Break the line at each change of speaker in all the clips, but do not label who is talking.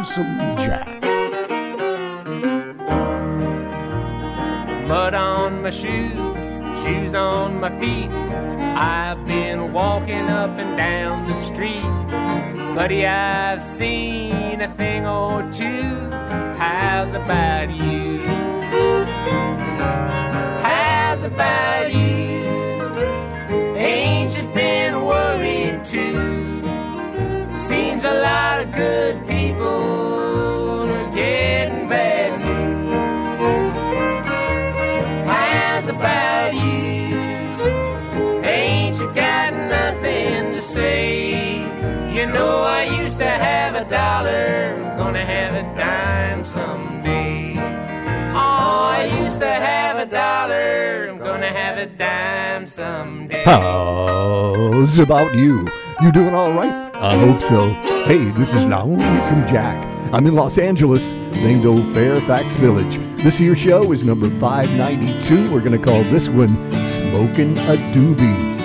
Lonesome Jack.
Mud on my shoes, shoes on my feet. I've been walking up and down the street. Buddy, I've seen a thing or two how's about you? How's about you? Ain't you been worried too? Seems a lot of good gonna have a dollar, gonna have a dime someday. Oh, I used to have a dollar, I'm gonna have a dime someday.
How's about you? You doing all right? I hope so. Hey, this is Lonesome Jack. I'm in Los Angeles, named old Fairfax Village. This year's show is number 592. We're going to call this one Smoking a Doobie.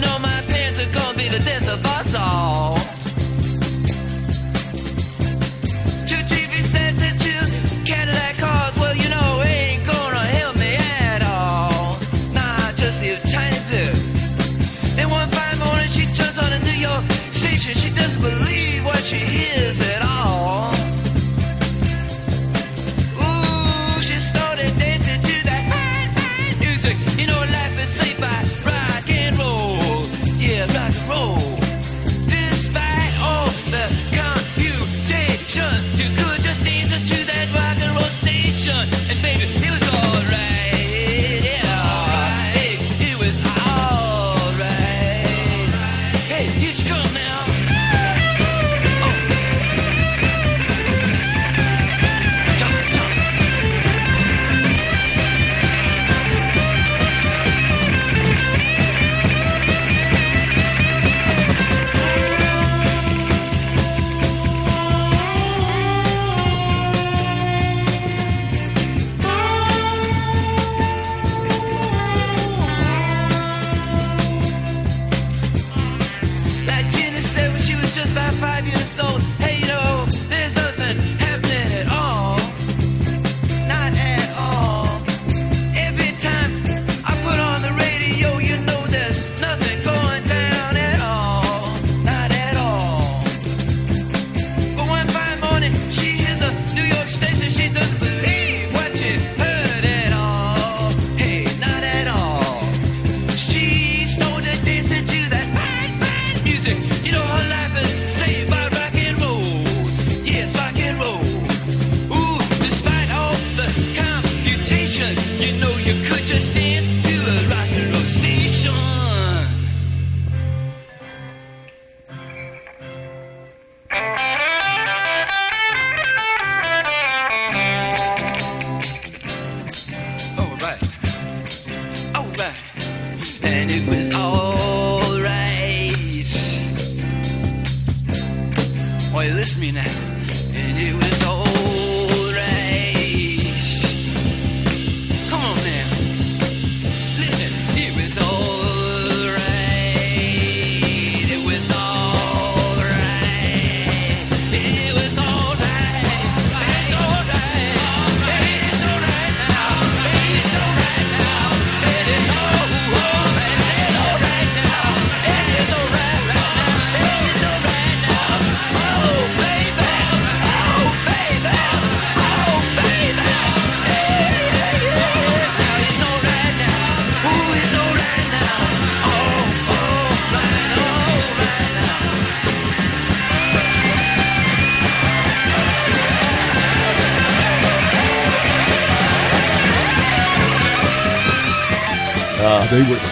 know
my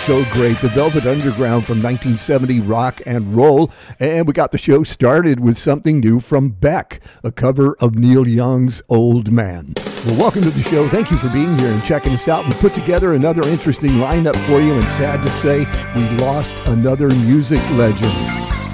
so great. The Velvet Underground from 1970 rock and roll. And we got the show started with something new from Beck, a cover of Neil Young's Old Man. Well, welcome to the show. Thank you for being here and checking us out. We put together another interesting lineup for you, and sad to say, we lost another music legend.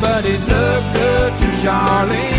But it looked good to Charlene.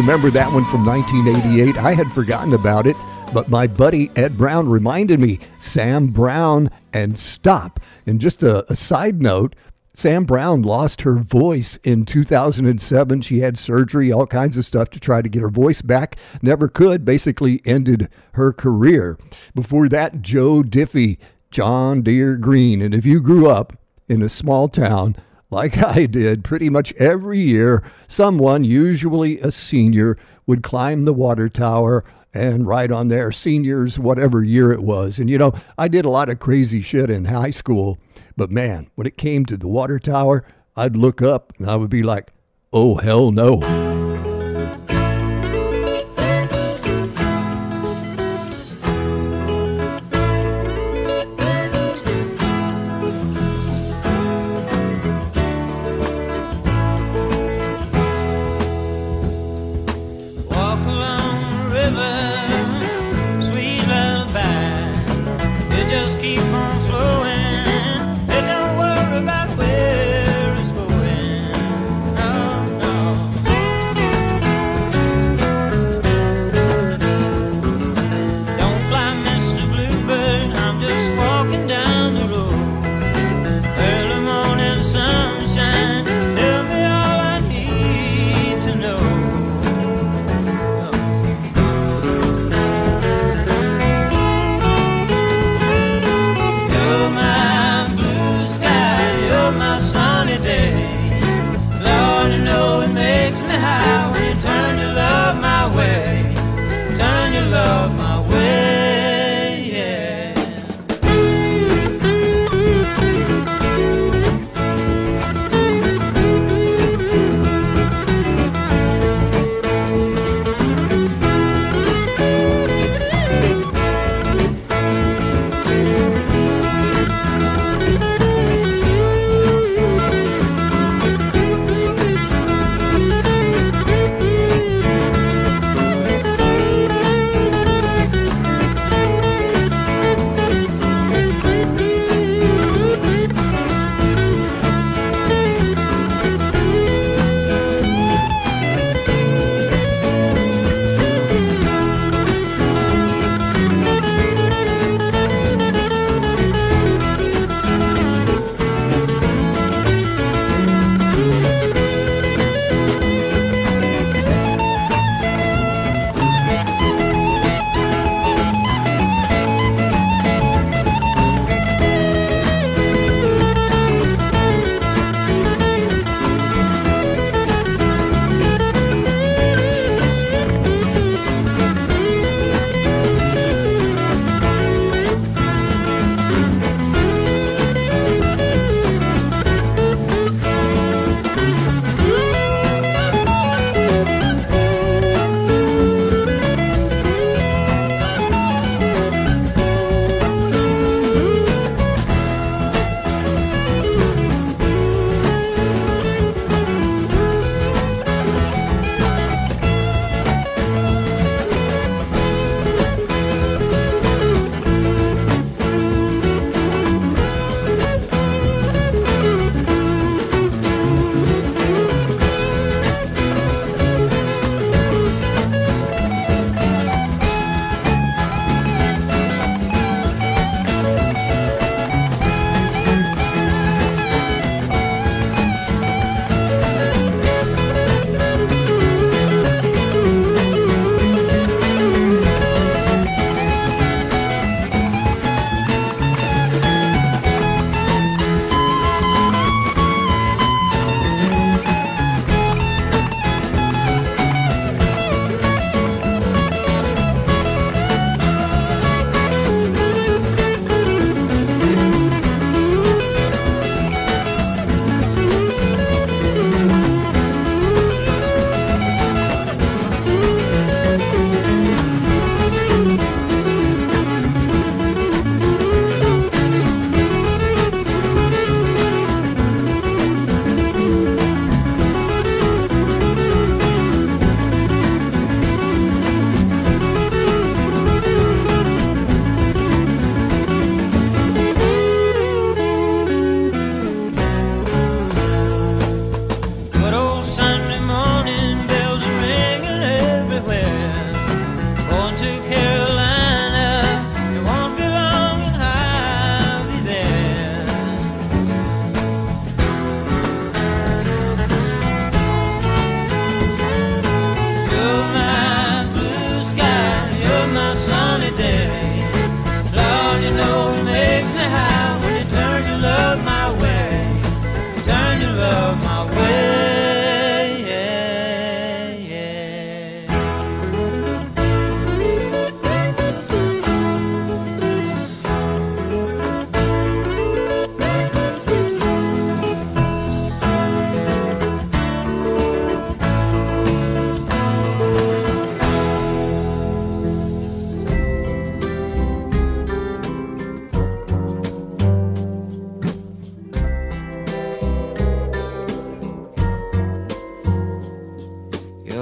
Remember that one from 1988? I had forgotten about it, but my buddy Ed Brown reminded me Sam Brown and Stop. And just a, a side note, Sam Brown lost her voice in 2007. She had surgery, all kinds of stuff to try to get her voice back. Never could, basically ended her career. Before that, Joe Diffie, John Deere Green. And if you grew up in a small town, like I did, pretty much every year, someone, usually a senior, would climb the water tower and write on there, seniors, whatever year it was. And you know, I did a lot of crazy shit in high school, but man, when it came to the water tower, I'd look up and I would be like, oh, hell no.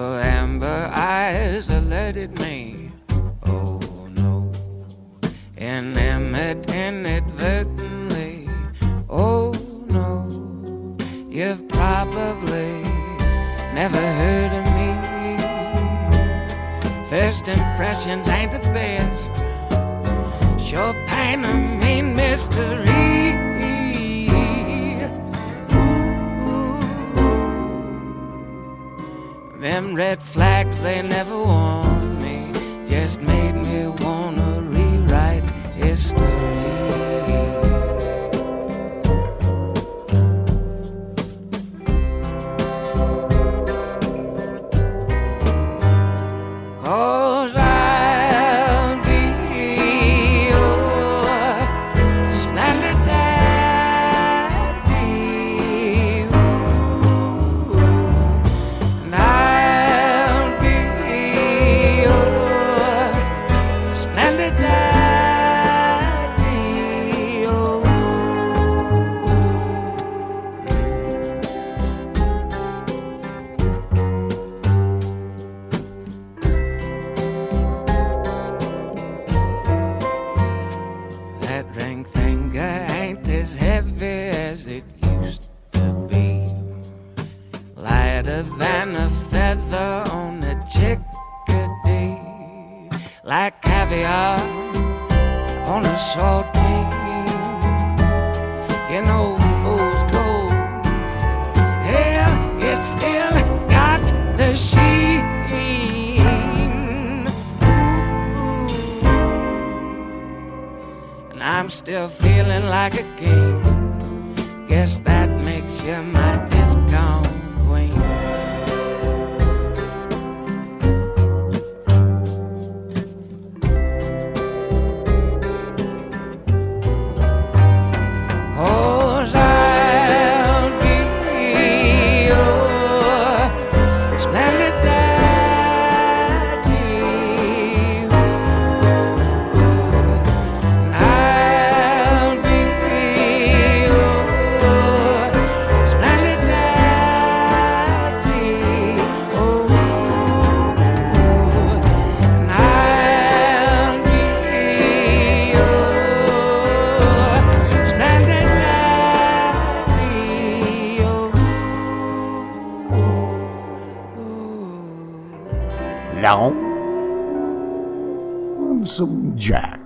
your amber eyes alerted me. Oh no, and inadvertently. Oh no, you've probably never heard of me. First
impressions ain't the best. Sure, pain a mean mystery. Them red flags they never warned me just made me wanna rewrite history. like a king. Guess that makes you my discount.
Jack.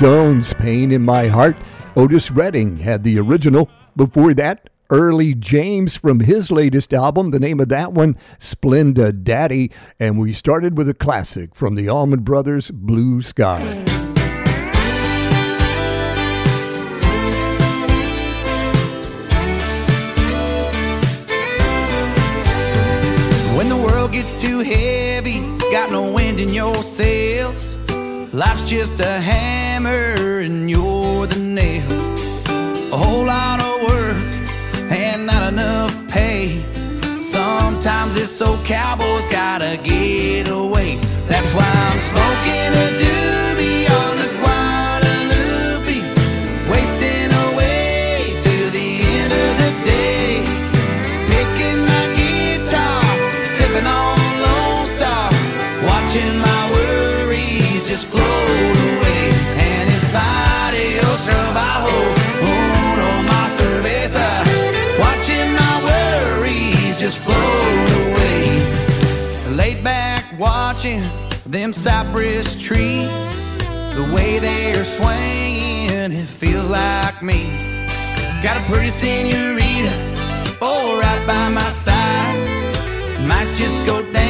Stones, Pain in My Heart. Otis Redding had the original. Before that, Early James from his latest album. The name of that one, Splenda Daddy. And we started with a classic from the Allman Brothers, Blue Sky.
When the world gets too heavy, got no wind in your sails. Life's just a hammer and you're the nail. A whole lot of work and not enough pay. Sometimes it's so cowboy's gotta get away. That's why I'm smoking a doobie swaying, it feels like me. Got a pretty senorita, oh, right by my side. Might just go dancing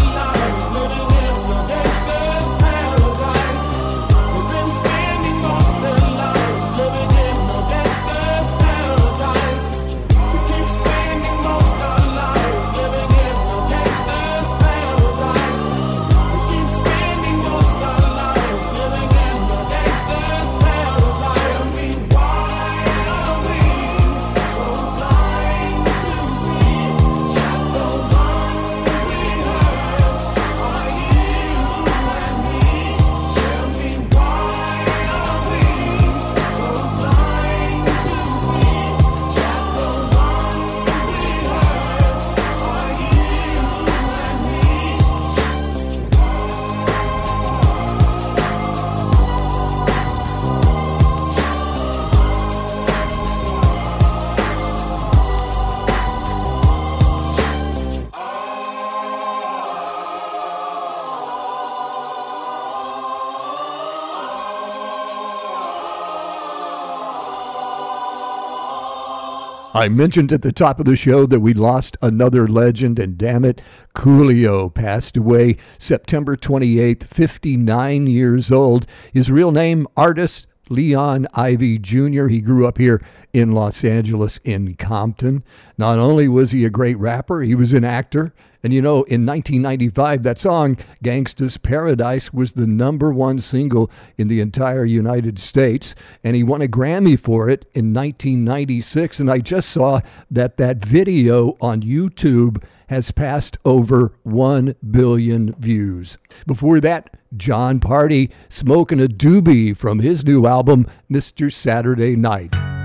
I mentioned at the top of the show that we lost another legend, and damn it, Coolio passed away September 28th, 59 years old. His real name, Artis Leon Ivey Jr. He grew up here in Los Angeles in Compton. Not only was he a great rapper, he was an actor. And you know, in 1995, that song, Gangsta's Paradise, was the number one single in the entire United States. And he won a Grammy for it in 1996. And I just saw that that video on YouTube has passed over 1 billion views. Before that, Jon Pardi smoking a doobie from his new album, Mr. Saturday Night.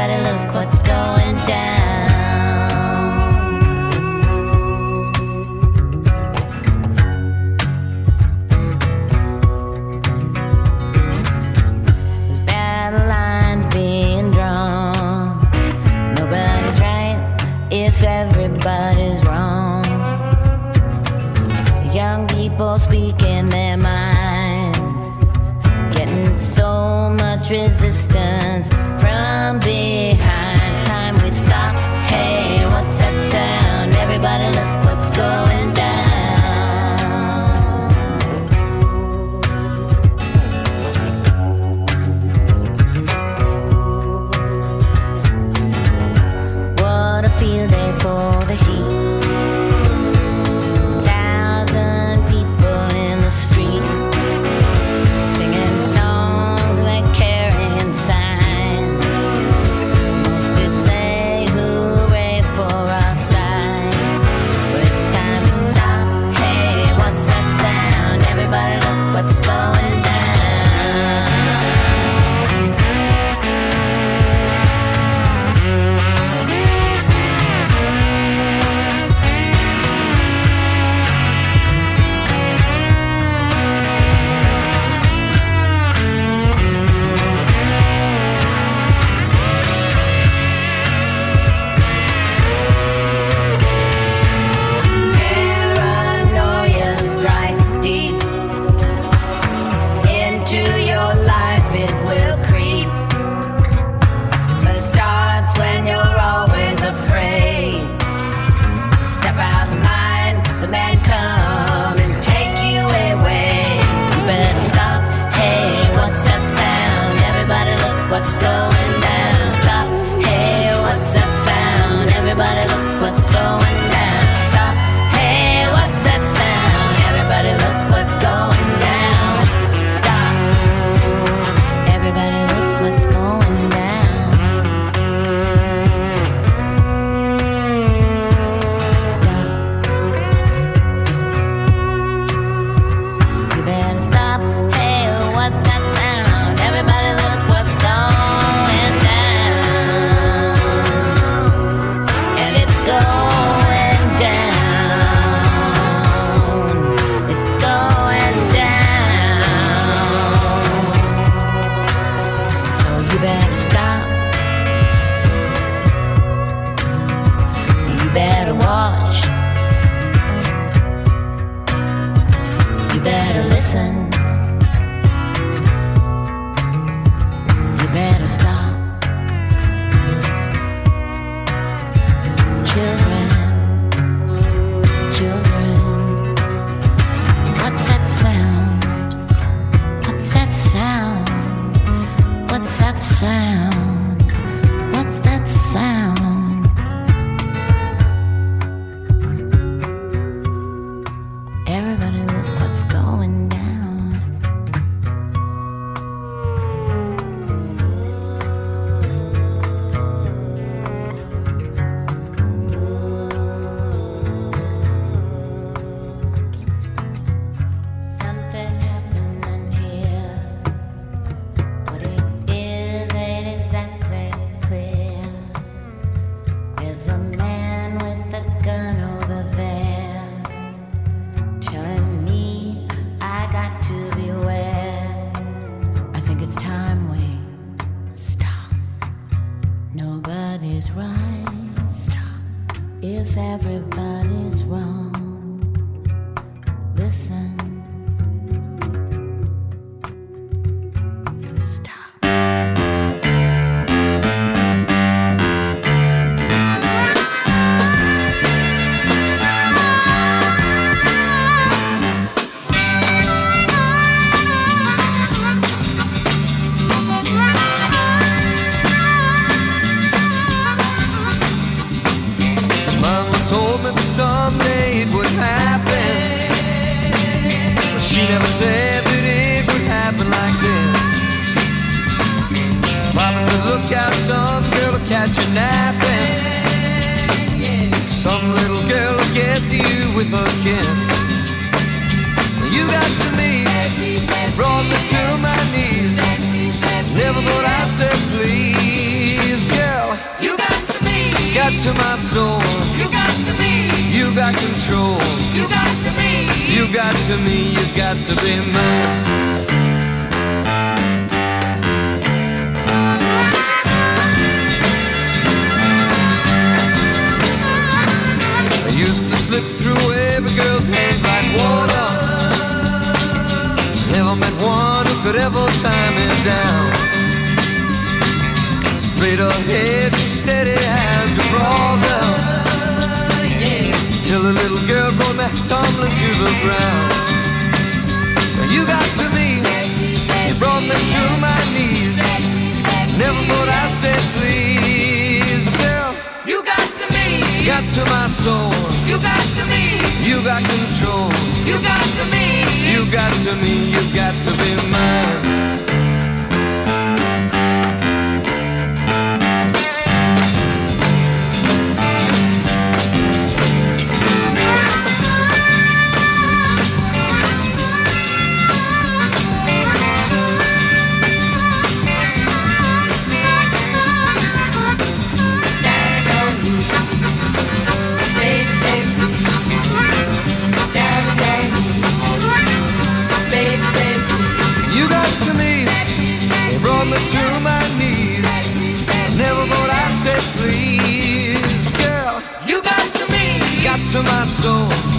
Everybody, look what's going down. to the
ground. You got to me, you brought me to my knees. Never thought I'd say please, girl.
You got to me,
got to my soul.
You got to me,
you got control.
You got to me,
you got to me, you got to be mine.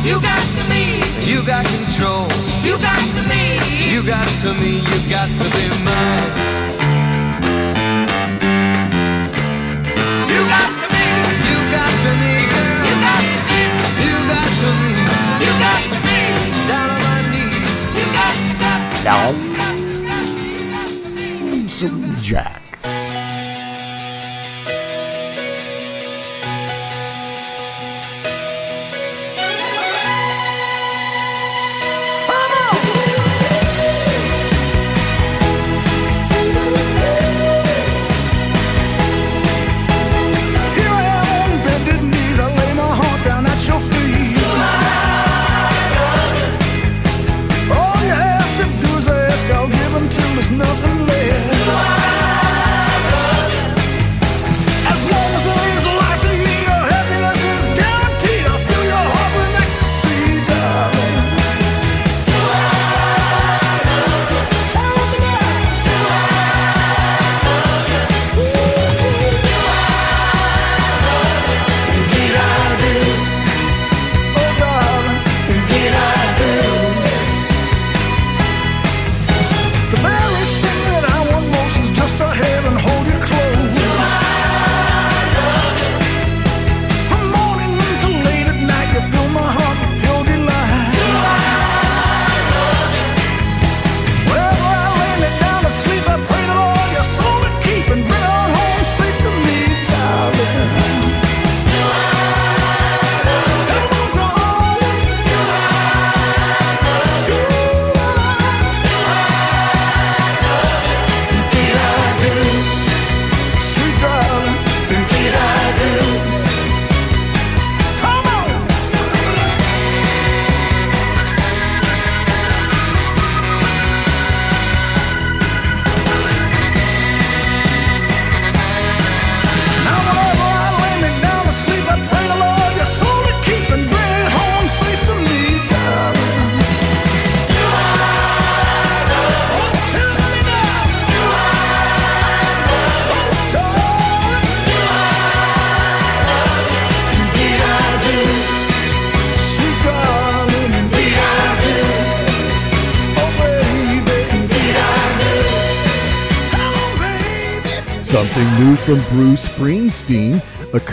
You got to me.
You got
control.
You got to me.
You got to me. You got to be mine.
You got to me.
You got to me.
You got to me.
You got to me.
You got to me.
Down on my knees.
You got to.
Down. Some jazz.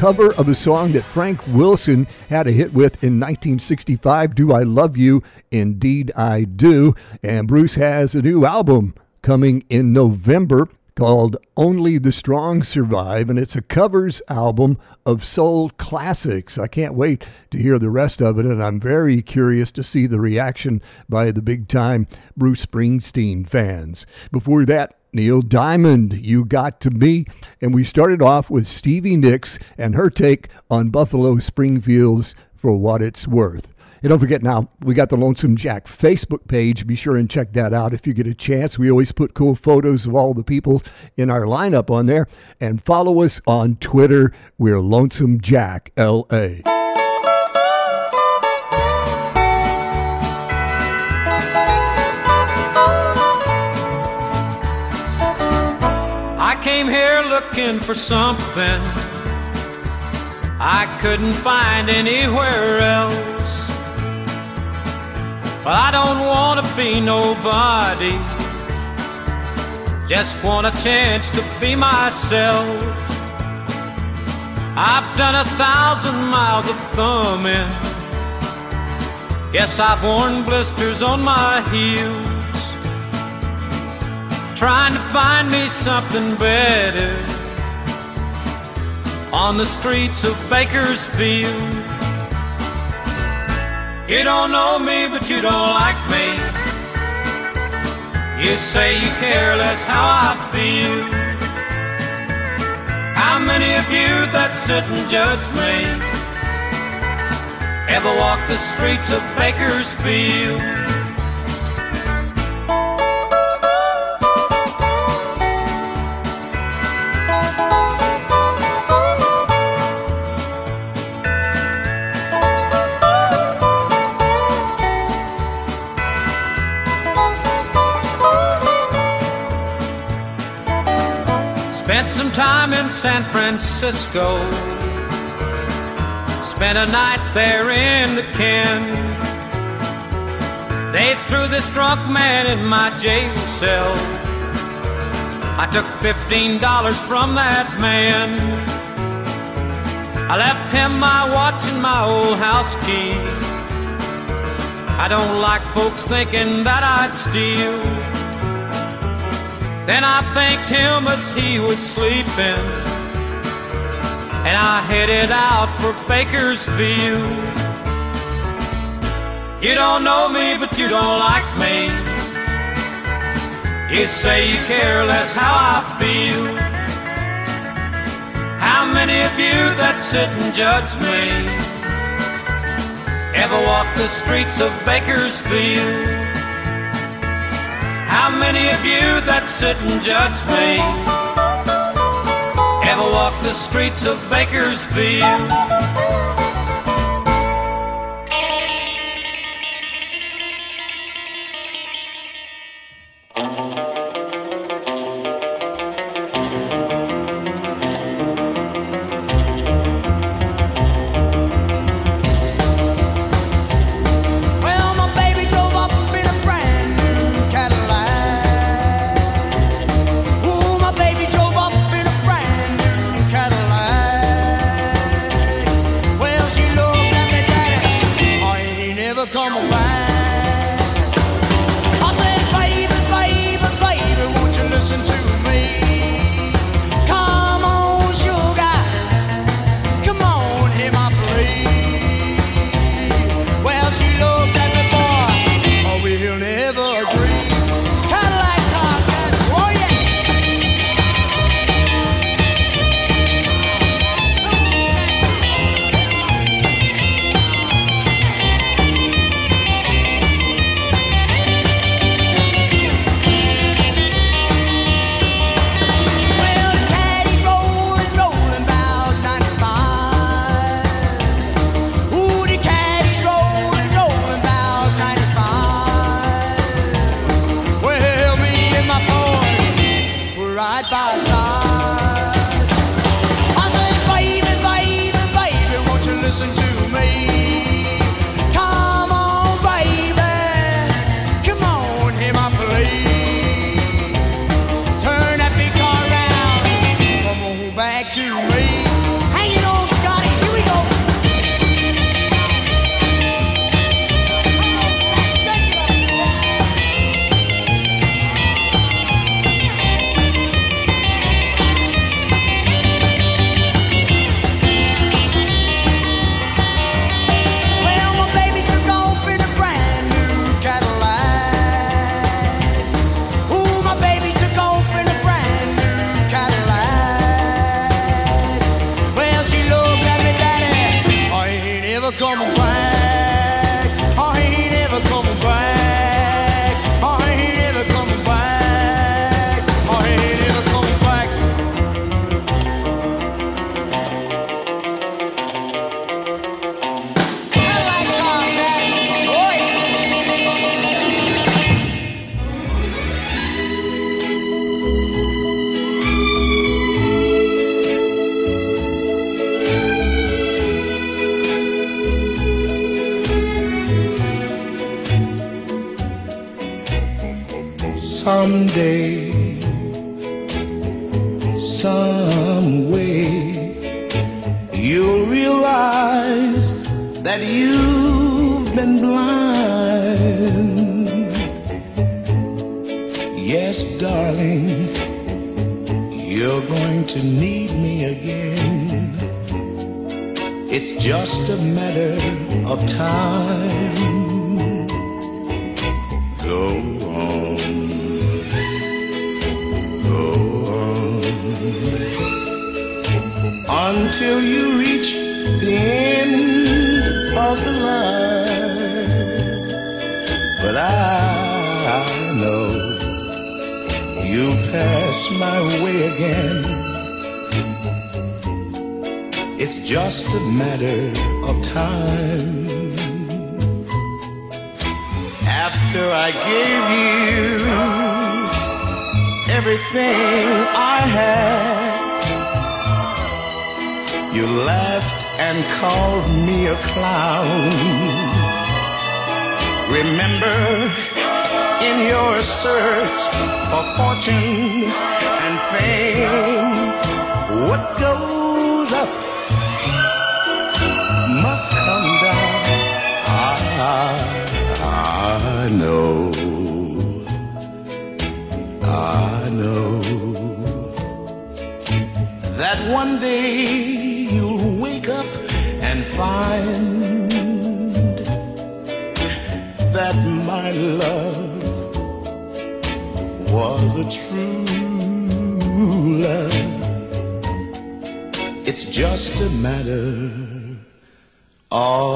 Cover of a song that Frank Wilson had a hit with in 1965, Do I Love You? Indeed I Do. And Bruce has a new album coming in November called Only the Strong Survive, and it's a covers album of soul classics. I can't wait to hear the rest of it, and I'm very curious to see the reaction by the big time Bruce Springsteen fans. Before that, Neil Diamond, You Got to Me. And we started off with Stevie Nicks and her take on Buffalo Springfield's For What It's Worth. And don't forget now, we got the Lonesome Jack Facebook page. Be sure and check that out if you get a chance. We always put cool photos of all the people in our lineup on there. And follow us on Twitter. We're Lonesome Jack LA.
Came here looking for something I couldn't find anywhere else. But I don't want to be nobody, just want a chance to be myself. I've done a thousand miles of thumbing. Yes, I've worn blisters on my heels trying to find me something better on the streets of Bakersfield. You don't know me, but you don't like me. You say you care less how I feel. How many of you that sit and judge me ever walk the streets of Bakersfield? Spent some time in San Francisco. Spent a night there in the Ken. They threw this drunk man in my jail cell. I took $15 from that man. I left him my watch and my old house key. I don't like folks thinking that I'd steal. Then I thanked him as he was sleeping. And I headed out for Bakersfield. You don't know me, but you don't like me. You say you care less how I feel. How many of you that sit and judge me ever walk the streets of Bakersfield? Many of you that sit and judge me ever walk the streets of Bakersfield?
listen to I,
know. I know that one day you'll wake up and find that my love was a true love. It's just a matter of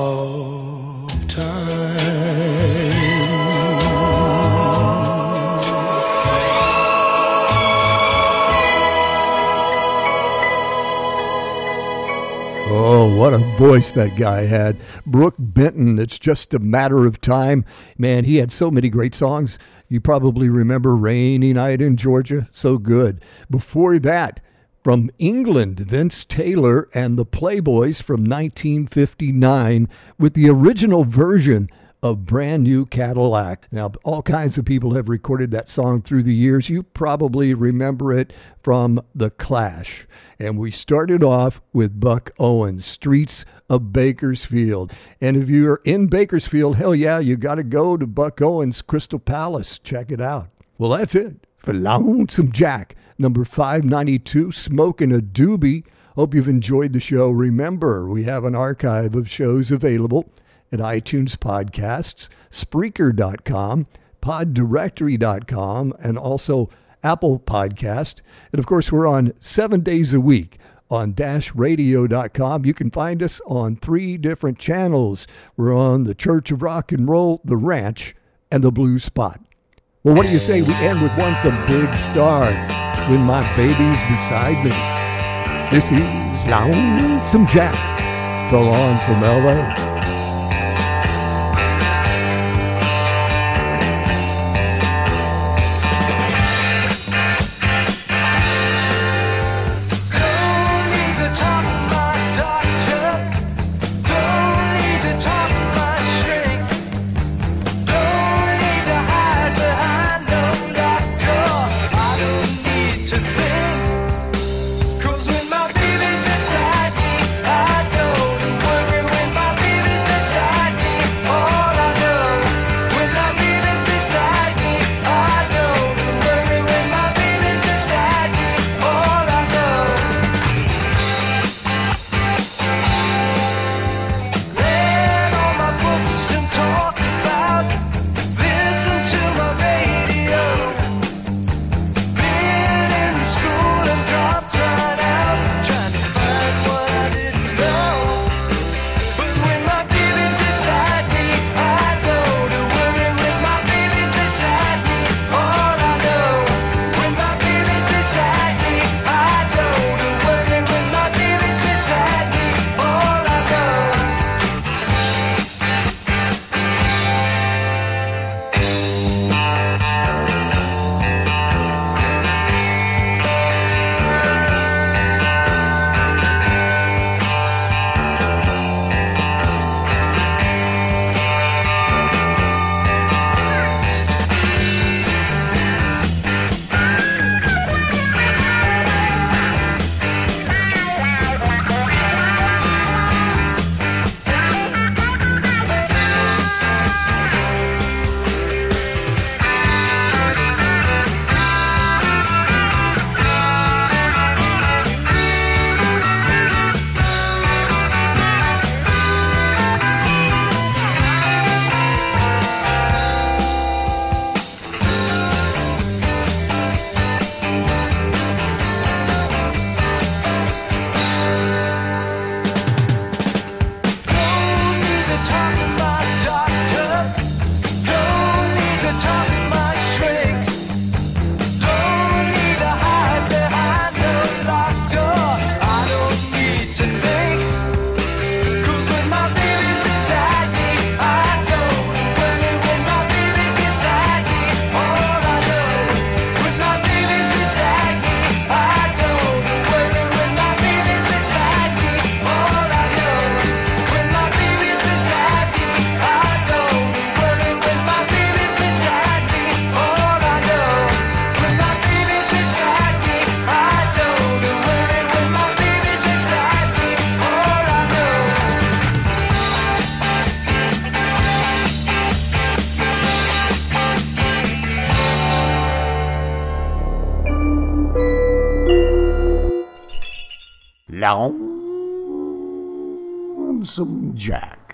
voice that guy had. Brook Benton, it's just a matter of time. Man, he had so many great songs. You probably remember Rainy Night in Georgia. So good. Before that, from England, Vince Taylor and the Playboys from 1959 with the original version of Brand New Cadillac. Now, all kinds of people have recorded that song through the years. You probably remember it from The Clash. And we started off with Buck Owens, Streets of Bakersfield. And if you're in Bakersfield, hell yeah, you got to go to Buck Owens Crystal Palace. Check it out. Well, that's it for Lonesome Jack, number 592, Smoking a Doobie. Hope you've enjoyed the show. Remember, we have an archive of shows available at iTunes Podcasts, Spreaker.com, PodDirectory.com, and also Apple Podcast. And of course, we're on seven days a week on dashradio.com. You can find us on three different channels. We're on the Church of Rock and Roll, the Ranch, and the Blue Spot. Well, what do you say we end with one from Big Star, When My Baby's Beside Me? This is Lonesome Jack. So long from LA.